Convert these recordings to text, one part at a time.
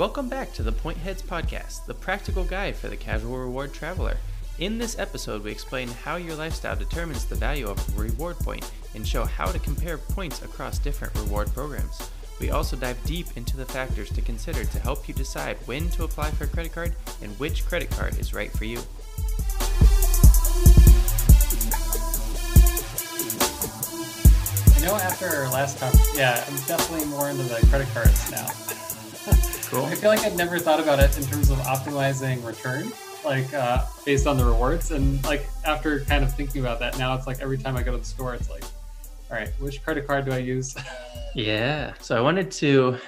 Welcome back to the PointHeads Podcast, the practical guide for the casual reward traveler. In this episode, we explain how your lifestyle determines the value of a reward point and show how to compare points across different reward programs. We also dive deep into the factors to consider to help you decide when to apply for a credit card and which credit card is right for you. I know after our last time, yeah, I'm definitely more into the credit cards now. Cool. I feel like I'd never thought about it in terms of optimizing return, like uh, based on the rewards. And like after kind of thinking about that, now it's like every time I go to the store, it's like, all right, which credit card do I use? Yeah. So I wanted to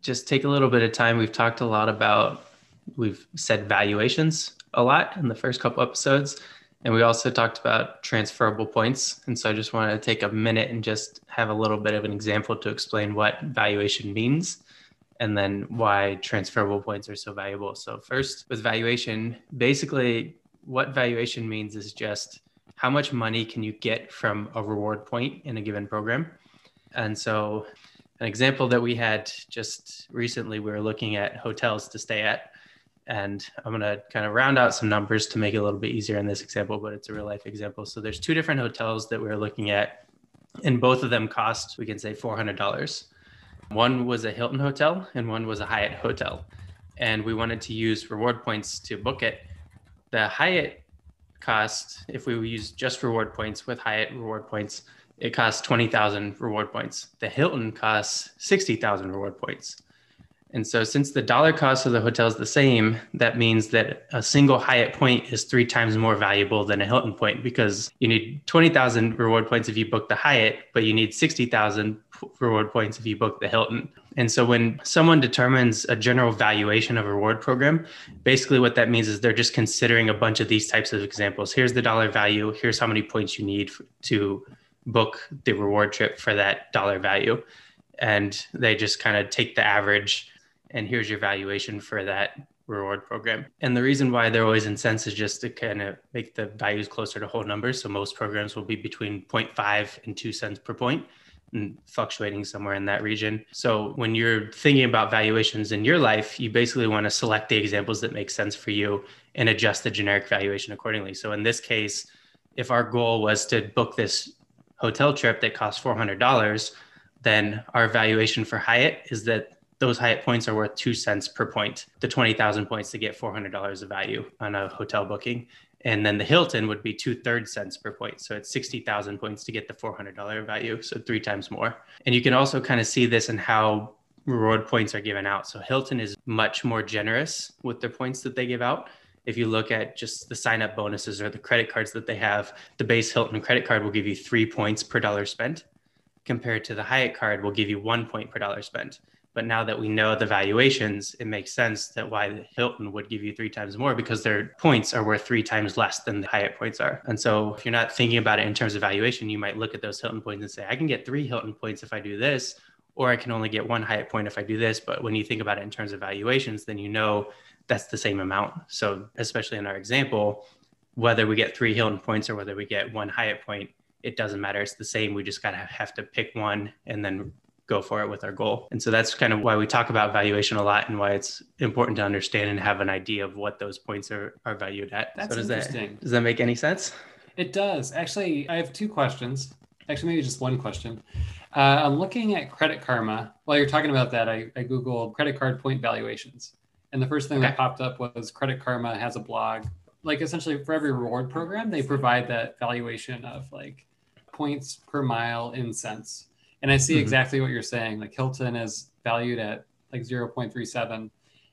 just take a little bit of time. We've talked a lot about, we've said valuations a lot in the first couple episodes. And we also talked about transferable points. And so I just wanted to take a minute and just have a little bit of an example to explain what valuation means and then why transferable points are so valuable. So, first, with valuation, basically, what valuation means is just how much money can you get from a reward point in a given program. And so, an example that we had just recently, we were looking at hotels to stay at. And I'm going to kind of round out some numbers to make it a little bit easier in this example, but it's a real life example. So, there's two different hotels that we are looking at, and both of them cost, we can say, $400. One was a Hilton hotel and one was a Hyatt hotel. And we wanted to use reward points to book it. The Hyatt cost, if we use just reward points with Hyatt reward points, it costs 20,000 reward points. The Hilton costs 60,000 reward points. And so, since the dollar cost of the hotel is the same, that means that a single Hyatt point is three times more valuable than a Hilton point because you need 20,000 reward points if you book the Hyatt, but you need 60,000 reward points if you book the Hilton. And so, when someone determines a general valuation of a reward program, basically what that means is they're just considering a bunch of these types of examples. Here's the dollar value, here's how many points you need to book the reward trip for that dollar value. And they just kind of take the average and here's your valuation for that reward program. And the reason why they're always in cents is just to kind of make the values closer to whole numbers. So most programs will be between 0.5 and 2 cents per point and fluctuating somewhere in that region. So when you're thinking about valuations in your life, you basically want to select the examples that make sense for you and adjust the generic valuation accordingly. So in this case, if our goal was to book this hotel trip that costs $400, then our valuation for Hyatt is that those Hyatt points are worth two cents per point. The 20,000 points to get $400 of value on a hotel booking. And then the Hilton would be two thirds cents per point. So it's 60,000 points to get the $400 value. So three times more. And you can also kind of see this in how reward points are given out. So Hilton is much more generous with their points that they give out. If you look at just the sign up bonuses or the credit cards that they have, the base Hilton credit card will give you three points per dollar spent compared to the Hyatt card will give you one point per dollar spent. But now that we know the valuations, it makes sense that why Hilton would give you three times more because their points are worth three times less than the Hyatt points are. And so if you're not thinking about it in terms of valuation, you might look at those Hilton points and say, I can get three Hilton points if I do this, or I can only get one Hyatt point if I do this. But when you think about it in terms of valuations, then you know that's the same amount. So especially in our example, whether we get three Hilton points or whether we get one Hyatt point, it doesn't matter. It's the same. We just gotta have to pick one and then go for it with our goal. And so that's kind of why we talk about valuation a lot and why it's important to understand and have an idea of what those points are, are valued at. That's so does interesting. That, does that make any sense? It does. Actually, I have two questions. Actually, maybe just one question. Uh, I'm looking at Credit Karma. While you're talking about that, I, I Googled credit card point valuations. And the first thing okay. that popped up was Credit Karma has a blog. Like essentially for every reward program, they provide that valuation of like points per mile in cents. And I see mm-hmm. exactly what you're saying. Like Hilton is valued at like 0.37.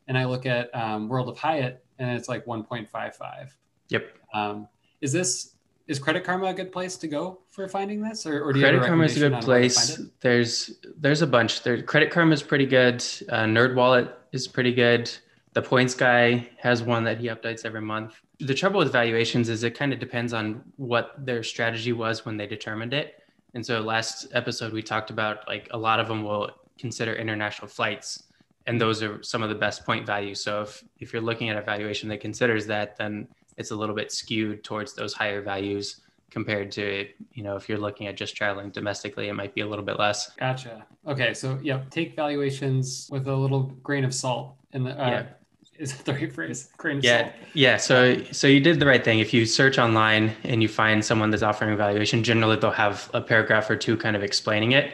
And I look at um, World of Hyatt and it's like 1.55. Yep. Um, is this is Credit Karma a good place to go for finding this, or, or do Credit you Karma is a good place. There's there's a bunch. There, Credit Karma is pretty good. Uh, NerdWallet is pretty good. The Points guy has one that he updates every month. The trouble with valuations is it kind of depends on what their strategy was when they determined it. And so last episode we talked about like a lot of them will consider international flights and those are some of the best point values. So if if you're looking at a valuation that considers that then it's a little bit skewed towards those higher values compared to you know if you're looking at just traveling domestically it might be a little bit less gotcha okay so yeah take valuations with a little grain of salt in the uh, yeah. Is that the right phrase grain yeah salt. yeah so so you did the right thing if you search online and you find someone that's offering a valuation generally they'll have a paragraph or two kind of explaining it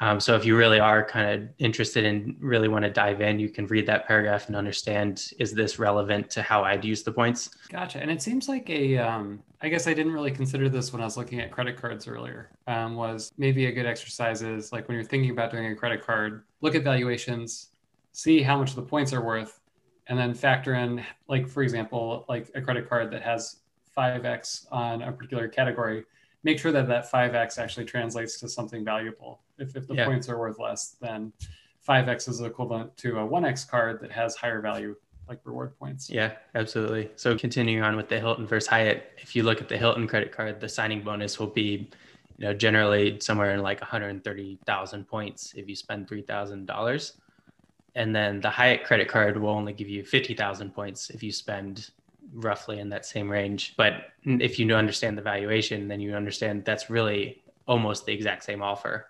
um, so if you really are kind of interested and really want to dive in, you can read that paragraph and understand is this relevant to how I'd use the points. Gotcha. And it seems like a, um, I guess I didn't really consider this when I was looking at credit cards earlier. Um, was maybe a good exercise is like when you're thinking about doing a credit card, look at valuations, see how much the points are worth, and then factor in like for example, like a credit card that has 5x on a particular category make sure that that 5x actually translates to something valuable. If, if the yeah. points are worth less, then 5x is equivalent to a 1x card that has higher value like reward points. Yeah, absolutely. So continuing on with the Hilton versus Hyatt, if you look at the Hilton credit card, the signing bonus will be, you know, generally somewhere in like 130,000 points if you spend $3,000. And then the Hyatt credit card will only give you 50,000 points if you spend roughly in that same range. But if you understand the valuation, then you understand that's really almost the exact same offer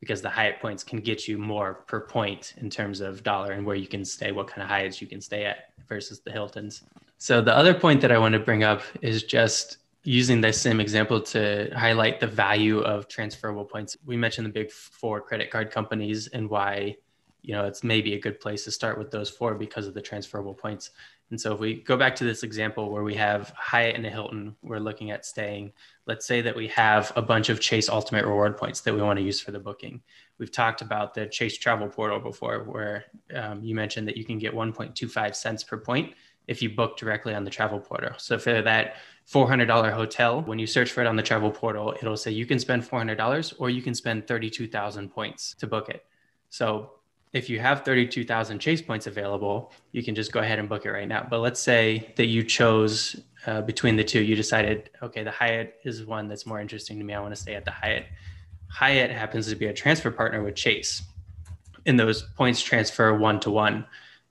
because the Hyatt points can get you more per point in terms of dollar and where you can stay, what kind of Hyatts you can stay at versus the Hiltons. So the other point that I want to bring up is just using this same example to highlight the value of transferable points. We mentioned the big four credit card companies and why, you know, it's maybe a good place to start with those four because of the transferable points. And so if we go back to this example where we have Hyatt and Hilton, we're looking at staying. Let's say that we have a bunch of Chase Ultimate Reward points that we want to use for the booking. We've talked about the Chase Travel Portal before, where um, you mentioned that you can get 1.25 cents per point if you book directly on the travel portal. So for that $400 hotel, when you search for it on the travel portal, it'll say you can spend $400 or you can spend 32,000 points to book it. So if you have 32,000 chase points available, you can just go ahead and book it right now. But let's say that you chose uh, between the two, you decided, okay, the Hyatt is one that's more interesting to me. I want to stay at the Hyatt. Hyatt happens to be a transfer partner with Chase, and those points transfer one to one.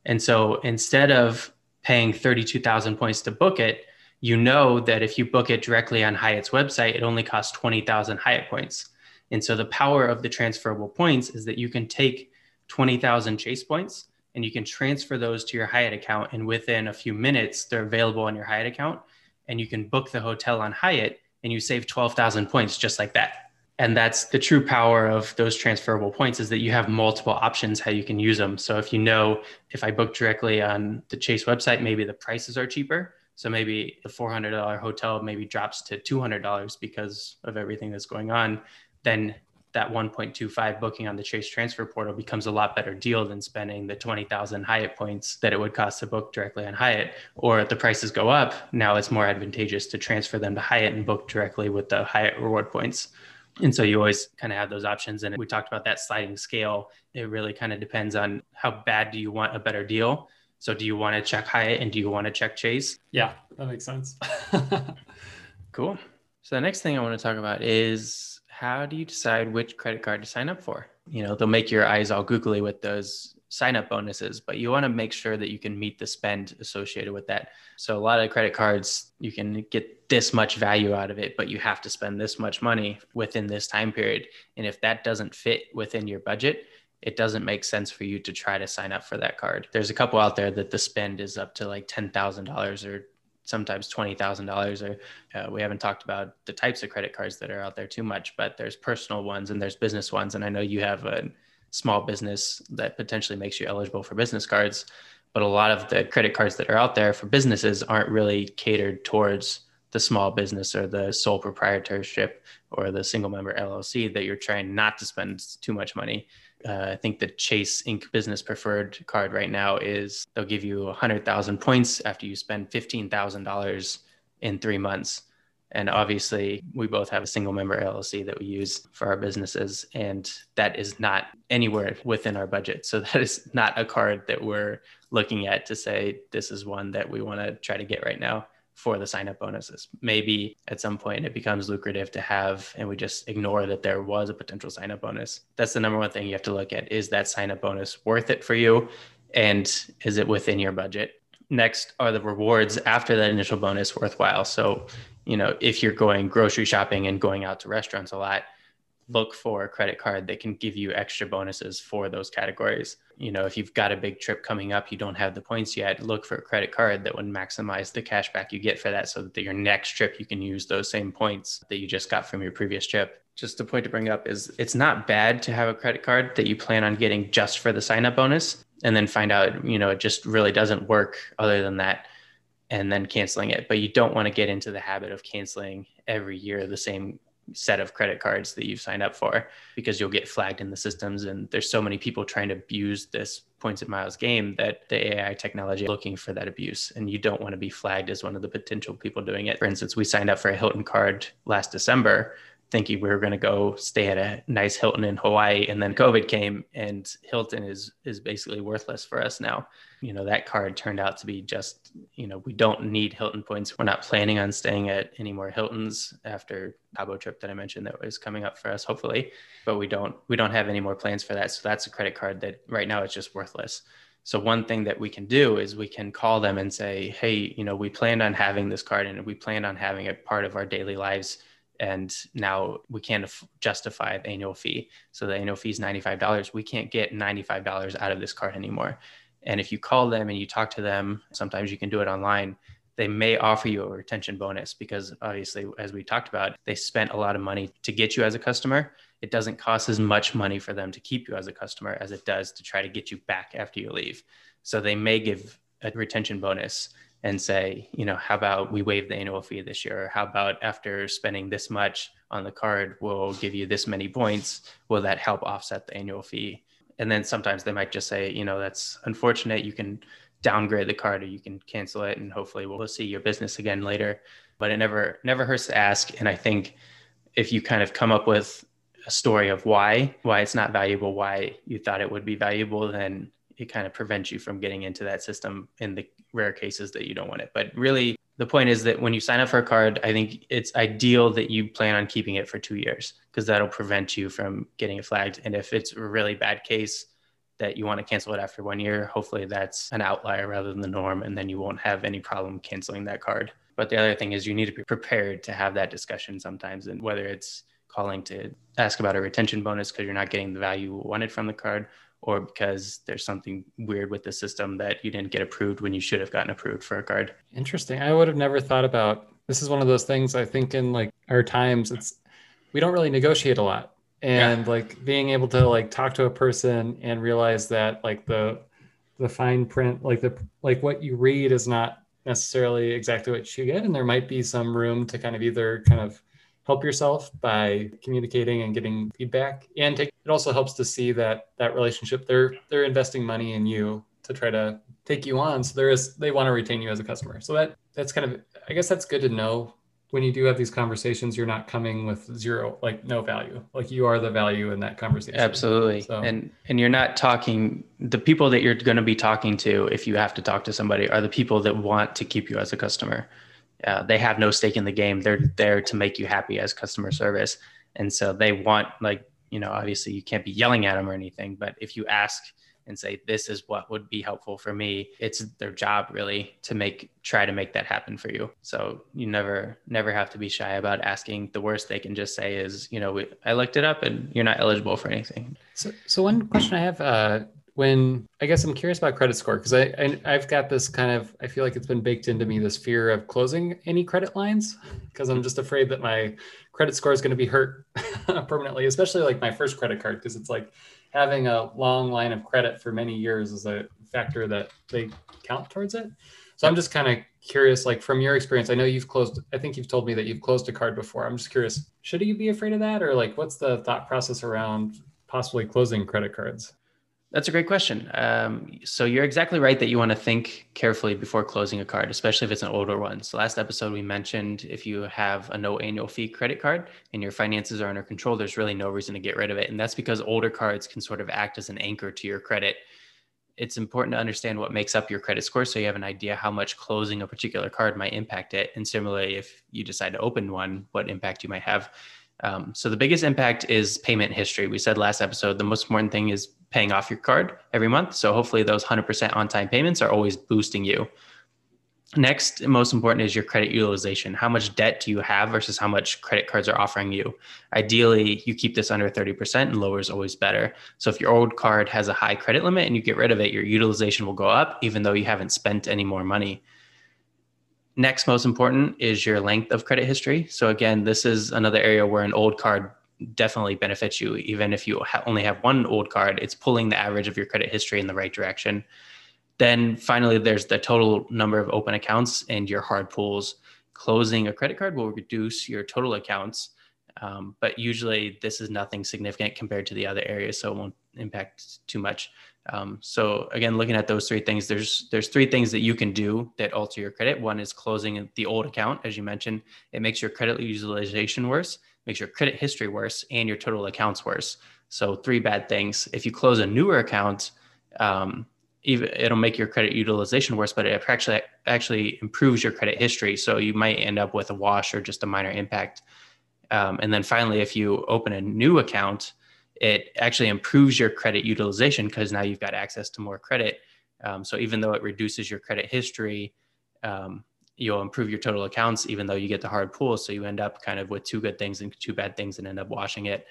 And so instead of paying 32,000 points to book it, you know that if you book it directly on Hyatt's website, it only costs 20,000 Hyatt points. And so the power of the transferable points is that you can take 20,000 chase points and you can transfer those to your Hyatt account. And within a few minutes, they're available on your Hyatt account. And you can book the hotel on Hyatt and you save 12,000 points just like that. And that's the true power of those transferable points is that you have multiple options how you can use them. So if you know if I book directly on the Chase website, maybe the prices are cheaper. So maybe the $400 hotel maybe drops to $200 because of everything that's going on. Then that 1.25 booking on the Chase transfer portal becomes a lot better deal than spending the 20,000 Hyatt points that it would cost to book directly on Hyatt. Or if the prices go up, now it's more advantageous to transfer them to Hyatt and book directly with the Hyatt reward points. And so you always kind of have those options. And we talked about that sliding scale. It really kind of depends on how bad do you want a better deal. So do you want to check Hyatt and do you want to check Chase? Yeah, that makes sense. cool. So the next thing I want to talk about is how do you decide which credit card to sign up for? You know, they'll make your eyes all googly with those sign up bonuses, but you want to make sure that you can meet the spend associated with that. So a lot of credit cards, you can get this much value out of it, but you have to spend this much money within this time period. And if that doesn't fit within your budget, it doesn't make sense for you to try to sign up for that card. There's a couple out there that the spend is up to like $10,000 or sometimes $20,000 or uh, we haven't talked about the types of credit cards that are out there too much, but there's personal ones and there's business ones. And I know you have a small business that potentially makes you eligible for business cards, but a lot of the credit cards that are out there for businesses aren't really catered towards the small business or the sole proprietorship or the single member LLC that you're trying not to spend too much money uh, I think the Chase Ink Business Preferred card right now is they'll give you 100,000 points after you spend $15,000 in three months. And obviously, we both have a single member LLC that we use for our businesses, and that is not anywhere within our budget. So, that is not a card that we're looking at to say this is one that we want to try to get right now for the sign up bonuses. Maybe at some point it becomes lucrative to have, and we just ignore that there was a potential sign up bonus. That's the number one thing you have to look at. Is that sign up bonus worth it for you? And is it within your budget? Next are the rewards after that initial bonus worthwhile? So you know, if you're going grocery shopping and going out to restaurants a lot, look for a credit card that can give you extra bonuses for those categories. You know, if you've got a big trip coming up, you don't have the points yet, look for a credit card that would maximize the cash back you get for that so that your next trip you can use those same points that you just got from your previous trip. Just a point to bring up is it's not bad to have a credit card that you plan on getting just for the sign up bonus and then find out, you know, it just really doesn't work other than that and then canceling it. But you don't want to get into the habit of canceling every year the same set of credit cards that you've signed up for because you'll get flagged in the systems and there's so many people trying to abuse this points and miles game that the AI technology is looking for that abuse and you don't want to be flagged as one of the potential people doing it. For instance, we signed up for a Hilton card last December thinking we were going to go stay at a nice Hilton in Hawaii and then COVID came and Hilton is is basically worthless for us now. You know, that card turned out to be just, you know, we don't need Hilton points. We're not planning on staying at any more Hiltons after Cabo trip that I mentioned that was coming up for us hopefully, but we don't we don't have any more plans for that. So that's a credit card that right now it's just worthless. So one thing that we can do is we can call them and say, "Hey, you know, we planned on having this card and we planned on having it part of our daily lives and now we can't justify the annual fee. So the annual fee is $95. We can't get $95 out of this card anymore. And if you call them and you talk to them, sometimes you can do it online. They may offer you a retention bonus because obviously, as we talked about, they spent a lot of money to get you as a customer. It doesn't cost as much money for them to keep you as a customer as it does to try to get you back after you leave. So they may give a retention bonus and say, you know, how about we waive the annual fee this year? Or how about after spending this much on the card, we'll give you this many points? Will that help offset the annual fee? And then sometimes they might just say, you know, that's unfortunate. You can downgrade the card or you can cancel it and hopefully we'll see your business again later. But it never never hurts to ask. And I think if you kind of come up with a story of why, why it's not valuable, why you thought it would be valuable, then it kind of prevents you from getting into that system in the rare cases that you don't want it. But really, the point is that when you sign up for a card, I think it's ideal that you plan on keeping it for two years because that'll prevent you from getting it flagged. And if it's a really bad case that you want to cancel it after one year, hopefully that's an outlier rather than the norm. And then you won't have any problem canceling that card. But the other thing is you need to be prepared to have that discussion sometimes. And whether it's calling to ask about a retention bonus because you're not getting the value wanted from the card or because there's something weird with the system that you didn't get approved when you should have gotten approved for a card. Interesting. I would have never thought about this is one of those things I think in like our times it's we don't really negotiate a lot. And yeah. like being able to like talk to a person and realize that like the the fine print like the like what you read is not necessarily exactly what you get and there might be some room to kind of either kind of help yourself by communicating and getting feedback. And take, it also helps to see that that relationship. They're they're investing money in you to try to take you on. So there is they want to retain you as a customer. So that that's kind of i guess that's good to know. When you do have these conversations you're not coming with zero like no value. Like you are the value in that conversation. Absolutely. So. and and you're not talking the people that you're going to be talking to if you have to talk to somebody are the people that want to keep you as a customer uh, they have no stake in the game. They're there to make you happy as customer service. And so they want, like, you know, obviously you can't be yelling at them or anything, but if you ask and say, this is what would be helpful for me, it's their job really to make, try to make that happen for you. So you never, never have to be shy about asking. The worst they can just say is, you know, we, I looked it up and you're not eligible for anything. So, so one question I have, uh, when I guess I'm curious about credit score because I, I have got this kind of I feel like it's been baked into me this fear of closing any credit lines because I'm just afraid that my credit score is going to be hurt permanently, especially like my first credit card because it's like having a long line of credit for many years is a factor that they count towards it. So I'm just kind of curious, like from your experience, I know you've closed, I think you've told me that you've closed a card before. I'm just curious, should you be afraid of that? Or like, what's the thought process around possibly closing credit cards? That's a great question. Um, so you're exactly right that you want to think carefully before closing a card, especially if it's an older one. So last episode we mentioned if you have a no annual fee credit card and your finances are under control, there's really no reason to get rid of it, and that's because older cards can sort of act as an anchor to your credit. It's important to understand what makes up your credit score so you have an idea how much closing a particular card might impact it. And similarly, if you decide to open one, what impact you might have. Um, so the biggest impact is payment history. We said last episode the most important thing is paying off your card every month. So hopefully those 100% on time payments are always boosting you. Next, most important is your credit utilization. How much debt do you have versus how much credit cards are offering you? Ideally, you keep this under 30% and lower is always better. So if your old card has a high credit limit and you get rid of it, your utilization will go up even though you haven't spent any more money. Next, most important is your length of credit history. So again, this is another area where an old card definitely benefits you. Even if you ha- only have one old card, it's pulling the average of your credit history in the right direction. Then finally, there's the total number of open accounts and your hard pulls. Closing a credit card will reduce your total accounts, um, but usually this is nothing significant compared to the other areas, so it won't impact too much. Um, so again, looking at those three things, there's there's three things that you can do that alter your credit. One is closing the old account, as you mentioned. It makes your credit utilization worse, makes your credit history worse, and your total accounts worse. So three bad things. If you close a newer account, um, even it'll make your credit utilization worse, but it actually actually improves your credit history. So you might end up with a wash or just a minor impact. Um, and then finally, if you open a new account, it actually improves your credit utilization because now you've got access to more credit. Um, so even though it reduces your credit history, um, you'll improve your total accounts, even though you get the hard pull. So you end up kind of with two good things and two bad things and end up washing it.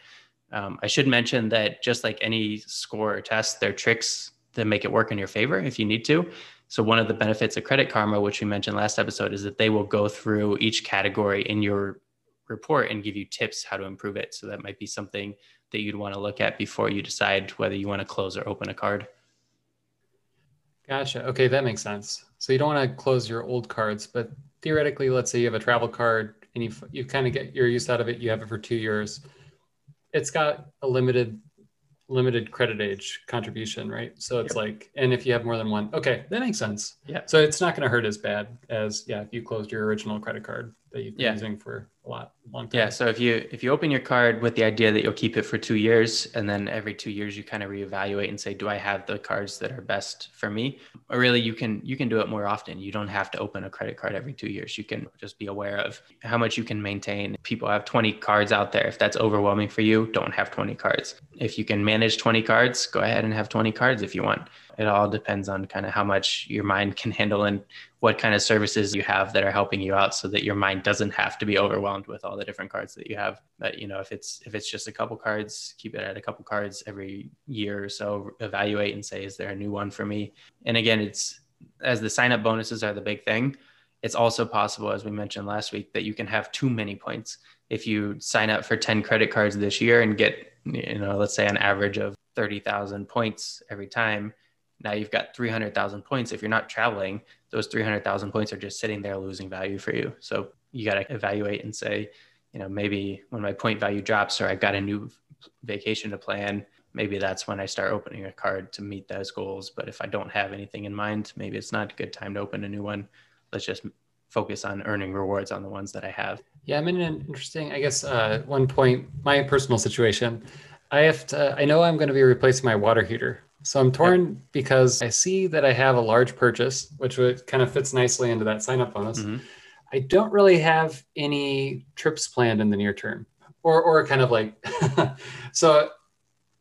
Um, I should mention that just like any score or test, there are tricks that make it work in your favor if you need to. So one of the benefits of Credit Karma, which we mentioned last episode, is that they will go through each category in your report and give you tips how to improve it. So that might be something that you'd want to look at before you decide whether you want to close or open a card. Gotcha. Okay, that makes sense. So you don't want to close your old cards, but theoretically, let's say you have a travel card and you you kind of get your use out of it. You have it for two years. It's got a limited limited credit age contribution, right? So it's yep. like, and if you have more than one, okay, that makes sense. Yeah. So it's not going to hurt as bad as yeah if you closed your original credit card that you've been yeah. using for a lot long time. Yeah. So if you if you open your card with the idea that you'll keep it for two years, and then every two years you kind of reevaluate and say, do I have the cards that are best for me? Or really, you can you can do it more often. You don't have to open a credit card every two years. You can just be aware of how much you can maintain. People have 20 cards out there. If that's overwhelming for you, don't have 20 cards. If you can manage 20 cards, go ahead and have 20 cards if you want it all depends on kind of how much your mind can handle and what kind of services you have that are helping you out so that your mind doesn't have to be overwhelmed with all the different cards that you have. But you know if it's if it's just a couple cards keep it at a couple cards every year or so evaluate and say is there a new one for me? And again it's as the sign up bonuses are the big thing it's also possible as we mentioned last week that you can have too many points. If you sign up for 10 credit cards this year and get you know let's say an average of 30,000 points every time now you've got 300,000 points. If you're not traveling, those 300,000 points are just sitting there losing value for you. So you got to evaluate and say, you know, maybe when my point value drops or I've got a new vacation to plan, maybe that's when I start opening a card to meet those goals. But if I don't have anything in mind, maybe it's not a good time to open a new one. Let's just focus on earning rewards on the ones that I have. Yeah, I'm in an interesting, I guess, uh, one point, my personal situation. I have to, I know I'm going to be replacing my water heater so I'm torn yep. because I see that I have a large purchase, which would kind of fits nicely into that sign up bonus. Mm-hmm. I don't really have any trips planned in the near term or, or kind of like, so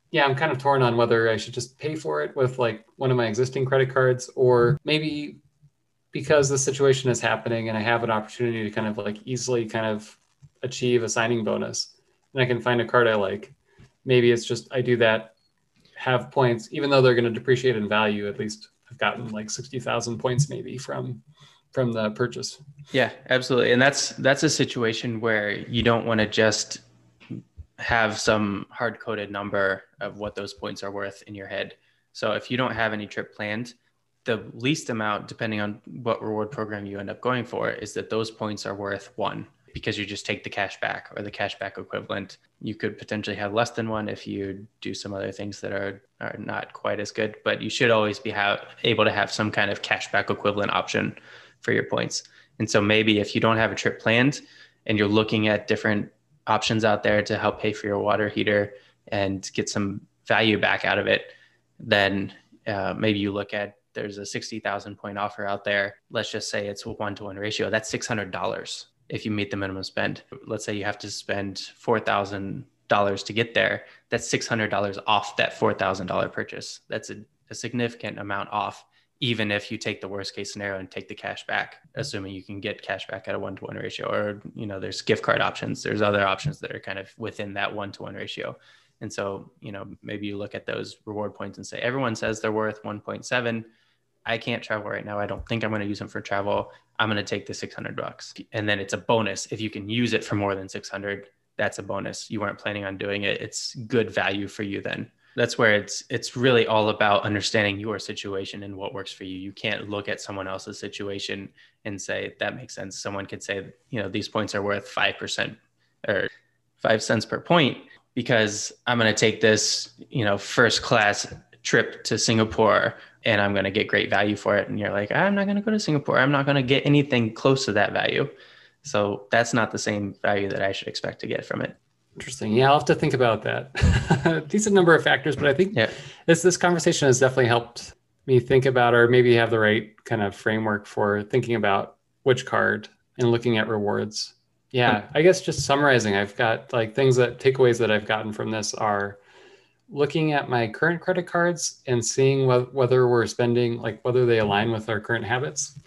yeah, I'm kind of torn on whether I should just pay for it with like one of my existing credit cards or maybe because the situation is happening and I have an opportunity to kind of like easily kind of achieve a signing bonus and I can find a card I like. Maybe it's just I do that have points, even though they're going to depreciate in value. At least I've gotten like sixty thousand points maybe from from the purchase. Yeah, absolutely, and that's that's a situation where you don't want to just have some hard coded number of what those points are worth in your head. So if you don't have any trip planned, the least amount, depending on what reward program you end up going for, is that those points are worth one because you just take the cash back or the cash back equivalent. You could potentially have less than one if you do some other things that are, are not quite as good, but you should always be have, able to have some kind of cash back equivalent option for your points. And so maybe if you don't have a trip planned and you're looking at different options out there to help pay for your water heater and get some value back out of it, then uh, maybe you look at there's a 60,000 point offer out there. Let's just say it's a one to one ratio. That's $600 if you meet the minimum spend. Let's say you have to spend four thousand dollars to get there. That's six hundred dollars off that four thousand dollar purchase. That's a, a significant amount off. even if you take the worst case scenario and take the cash back, assuming you can get cash back at a one to one ratio, or you know, there's gift card options, there's other options that are kind of within that one to one ratio. And so, you know, maybe you look at those reward points and say, everyone says they're worth 1.7. I can't travel right now. I don't think I'm going to use them for travel. I'm going to take the 600 bucks. And then it's a bonus. If you can use it for more than 600, that's a bonus. You weren't planning on doing it. It's good value for you then that's where it's it's really all about understanding your situation and what works for you you can't look at someone else's situation and say that makes sense someone could say you know these points are worth 5% or 5 cents per point because i'm going to take this you know first class trip to singapore and i'm going to get great value for it and you're like i'm not going to go to singapore i'm not going to get anything close to that value so that's not the same value that i should expect to get from it Interesting. Yeah, I'll have to think about that. Decent number of factors, but I think yeah. this this conversation has definitely helped me think about, or maybe have the right kind of framework for thinking about which card and looking at rewards. Yeah, hmm. I guess just summarizing, I've got like things that takeaways that I've gotten from this are looking at my current credit cards and seeing wh- whether we're spending like whether they align with our current habits.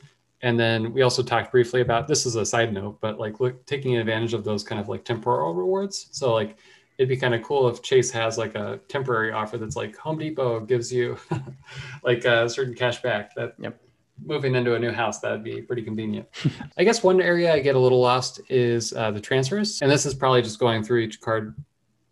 And then we also talked briefly about this is a side note but like look taking advantage of those kind of like temporal rewards. So like it'd be kind of cool if chase has like a temporary offer that's like home depot gives you like a certain cash back that yep. moving into a new house that'd be pretty convenient. I guess one area i get a little lost is uh, the transfers. And this is probably just going through each card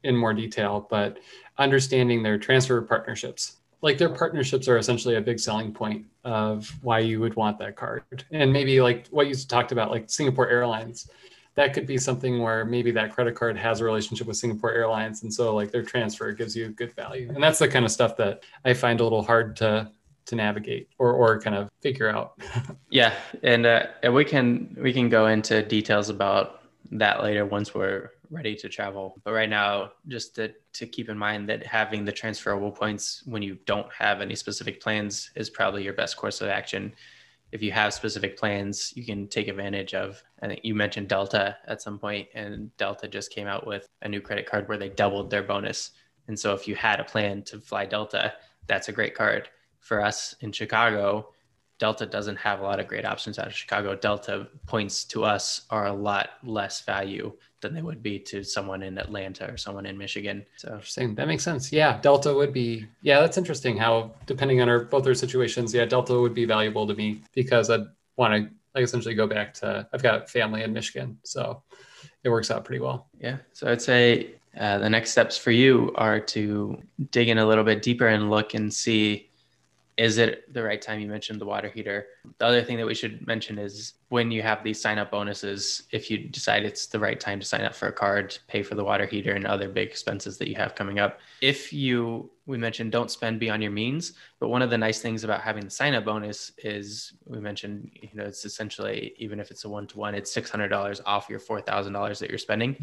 in more detail but understanding their transfer partnerships like their partnerships are essentially a big selling point of why you would want that card. And maybe like what you talked about, like Singapore Airlines, that could be something where maybe that credit card has a relationship with Singapore Airlines. And so like their transfer gives you good value. And that's the kind of stuff that I find a little hard to to navigate or, or kind of figure out. yeah. And uh, and we can we can go into details about that later once we're ready to travel. But right now, just to, to keep in mind that having the transferable points when you don't have any specific plans is probably your best course of action. If you have specific plans, you can take advantage of. I think you mentioned Delta at some point, and Delta just came out with a new credit card where they doubled their bonus. And so, if you had a plan to fly Delta, that's a great card. For us in Chicago, Delta doesn't have a lot of great options out of Chicago. Delta points to us are a lot less value than they would be to someone in Atlanta or someone in Michigan. So interesting. That makes sense. Yeah, Delta would be. Yeah, that's interesting. How depending on our both our situations, yeah, Delta would be valuable to me because I'd want to like essentially go back to. I've got family in Michigan, so it works out pretty well. Yeah. So I'd say uh, the next steps for you are to dig in a little bit deeper and look and see is it the right time? You mentioned the water heater. The other thing that we should mention is when you have these sign up bonuses if you decide it's the right time to sign up for a card pay for the water heater and other big expenses that you have coming up if you we mentioned don't spend beyond your means but one of the nice things about having the sign up bonus is we mentioned you know it's essentially even if it's a one to one it's $600 off your $4000 that you're spending.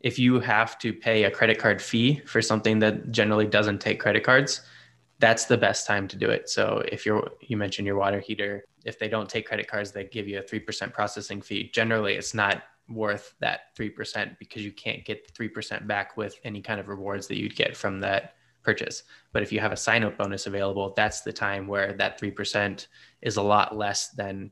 If you have to pay a credit card fee for something that generally doesn't take credit cards that's the best time to do it. So if you're you mentioned your water heater, if they don't take credit cards, they give you a 3% processing fee. Generally, it's not worth that 3% because you can't get 3% back with any kind of rewards that you'd get from that purchase. But if you have a sign up bonus available, that's the time where that 3% is a lot less than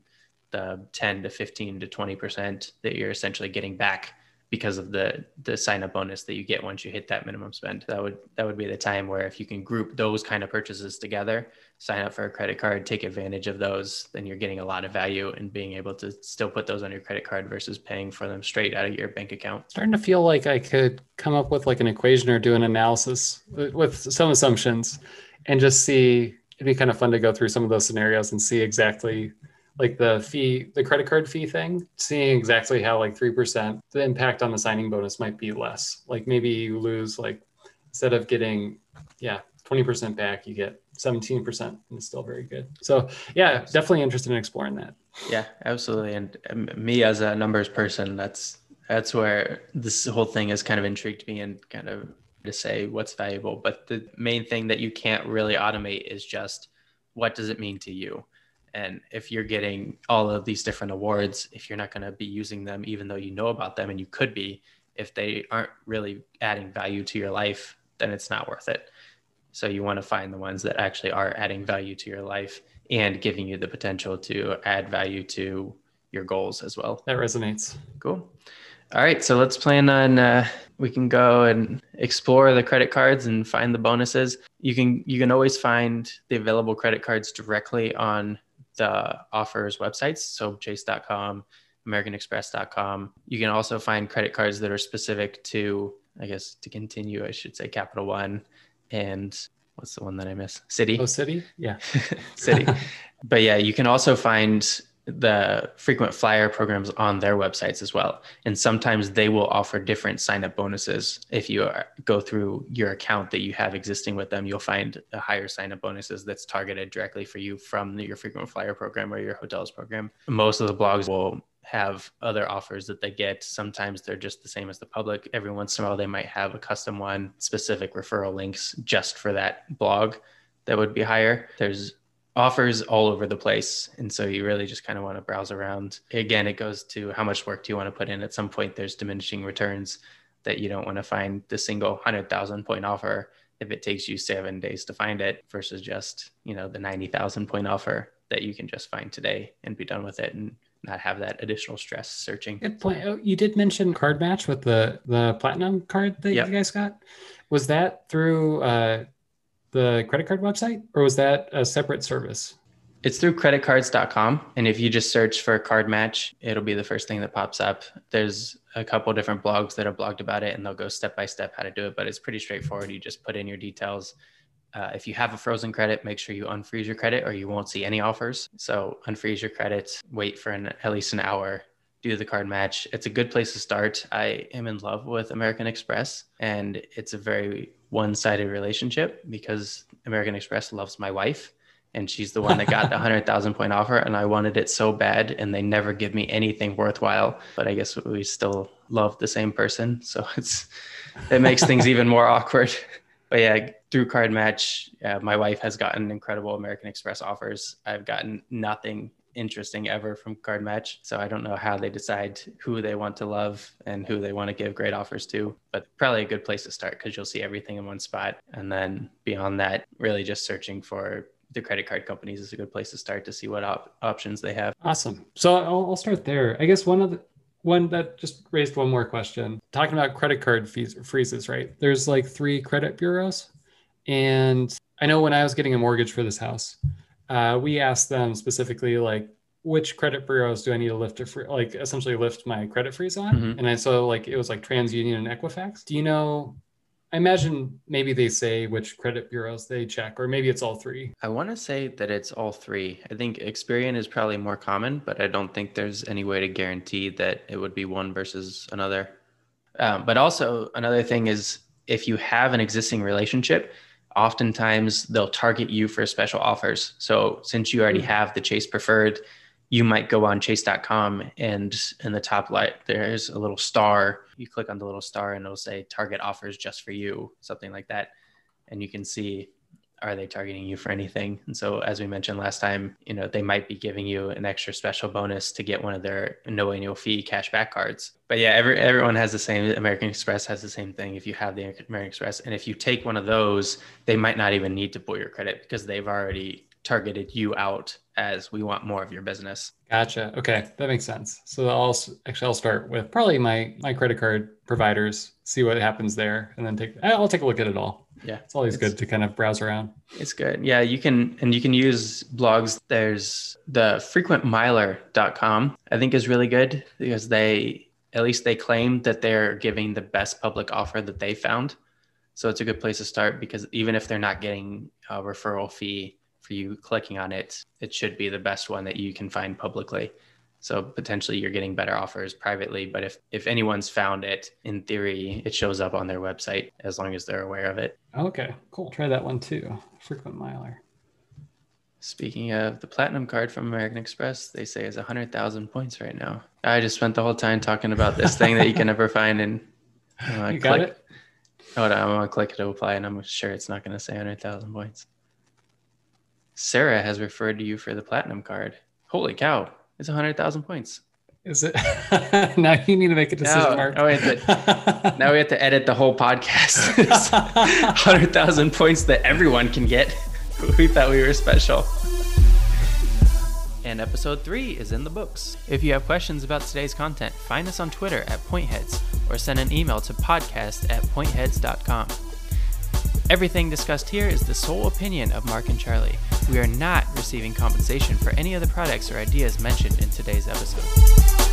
the 10 to 15 to 20% that you're essentially getting back because of the the sign up bonus that you get once you hit that minimum spend. That would that would be the time where if you can group those kind of purchases together, sign up for a credit card, take advantage of those, then you're getting a lot of value and being able to still put those on your credit card versus paying for them straight out of your bank account. Starting to feel like I could come up with like an equation or do an analysis with some assumptions and just see it'd be kind of fun to go through some of those scenarios and see exactly like the fee, the credit card fee thing, seeing exactly how like 3%, the impact on the signing bonus might be less. Like maybe you lose like instead of getting, yeah, 20% back, you get 17% and it's still very good. So yeah, definitely interested in exploring that. Yeah, absolutely. And um, me as a numbers person, that's, that's where this whole thing has kind of intrigued me and kind of to say what's valuable. But the main thing that you can't really automate is just what does it mean to you? And if you're getting all of these different awards, if you're not going to be using them, even though you know about them and you could be, if they aren't really adding value to your life, then it's not worth it. So you want to find the ones that actually are adding value to your life and giving you the potential to add value to your goals as well. That resonates. Cool. All right, so let's plan on uh, we can go and explore the credit cards and find the bonuses. You can you can always find the available credit cards directly on the offers websites, so chase.com, americanexpress.com. You can also find credit cards that are specific to I guess to continue, I should say Capital One and what's the one that I miss? Citi. Oh, Citi? Yeah. Citi. but yeah, you can also find the frequent flyer programs on their websites as well. And sometimes they will offer different sign up bonuses. If you are, go through your account that you have existing with them, you'll find a higher sign up bonuses that's targeted directly for you from your frequent flyer program or your hotels program. Most of the blogs will have other offers that they get. Sometimes they're just the same as the public. Every once in a while, they might have a custom one, specific referral links just for that blog that would be higher. There's offers all over the place. And so you really just kind of want to browse around. Again, it goes to how much work do you want to put in? At some point, there's diminishing returns that you don't want to find the single 100,000 point offer if it takes you seven days to find it versus just, you know, the 90,000 point offer that you can just find today and be done with it and not have that additional stress searching. Good point. Oh, you did mention card match with the the platinum card that yep. you guys got. Was that through uh, the credit card website or was that a separate service? It's through creditcards.com. And if you just search for card match, it'll be the first thing that pops up. There's a couple different blogs that have blogged about it and they'll go step by step how to do it, but it's pretty straightforward. You just put in your details. Uh, if you have a frozen credit, make sure you unfreeze your credit or you won't see any offers. So unfreeze your credit, wait for an, at least an hour, do the card match. It's a good place to start. I am in love with American Express and it's a very one sided relationship because American Express loves my wife and she's the one that got the 100,000 point offer and I wanted it so bad and they never give me anything worthwhile but I guess we still love the same person. So it's it makes things even more awkward. But yeah through card match uh, my wife has gotten incredible American Express offers. I've gotten nothing interesting ever from card match. So i don't know how they decide who they want to love and who they want to give great offers to but probably a good place to start because you'll see everything in one spot. And then beyond that really just searching for the credit card companies is a good place to start to see what op- options they have. Awesome. So I'll, I'll start there. I guess one of the one that just raised one more question talking about credit card fees freezes right? There's like three credit bureaus and i know when i was getting a mortgage for this house uh, we asked them specifically like which credit bureaus do I need to lift to like essentially lift my credit freeze on? Mm-hmm. And I saw like it was like TransUnion and Equifax. Do you know? I imagine maybe they say which credit bureaus they check, or maybe it's all three. I want to say that it's all three. I think Experian is probably more common, but I don't think there's any way to guarantee that it would be one versus another. Um, but also, another thing is if you have an existing relationship, oftentimes they'll target you for special offers. So since you already hmm. have the Chase preferred, you might go on chase.com and in the top light there's a little star. You click on the little star and it'll say target offers just for you, something like that. And you can see are they targeting you for anything? And so, as we mentioned last time, you know, they might be giving you an extra special bonus to get one of their no annual fee cashback cards. But yeah, every, everyone has the same. American Express has the same thing. If you have the American Express, and if you take one of those, they might not even need to pull your credit because they've already targeted you out as we want more of your business. Gotcha. Okay, that makes sense. So I'll actually I'll start with probably my my credit card providers, see what happens there, and then take I'll take a look at it all. Yeah, it's always it's, good to kind of browse around. It's good. Yeah, you can and you can use blogs. There's the frequentmiler.com. I think is really good because they at least they claim that they're giving the best public offer that they found. So it's a good place to start because even if they're not getting a referral fee for you clicking on it, it should be the best one that you can find publicly. So potentially you're getting better offers privately, but if if anyone's found it, in theory, it shows up on their website as long as they're aware of it. Okay, cool. Try that one too. Frequent miler. Speaking of the platinum card from American Express, they say is 100,000 points right now. I just spent the whole time talking about this thing that you can never find and uh, you got it. Hold on, I'm gonna click it to apply, and I'm sure it's not gonna say 100,000 points. Sarah has referred to you for the platinum card. Holy cow, it's 100,000 points. Is it? now you need to make a decision, now, Mark. Now we, to, now we have to edit the whole podcast. 100,000 points that everyone can get. We thought we were special. And episode 3 is in the books. If you have questions about today's content, find us on Twitter at pointheads or send an email to podcast at pointheads.com. Everything discussed here is the sole opinion of Mark and Charlie. We are not receiving compensation for any of the products or ideas mentioned in today's episode.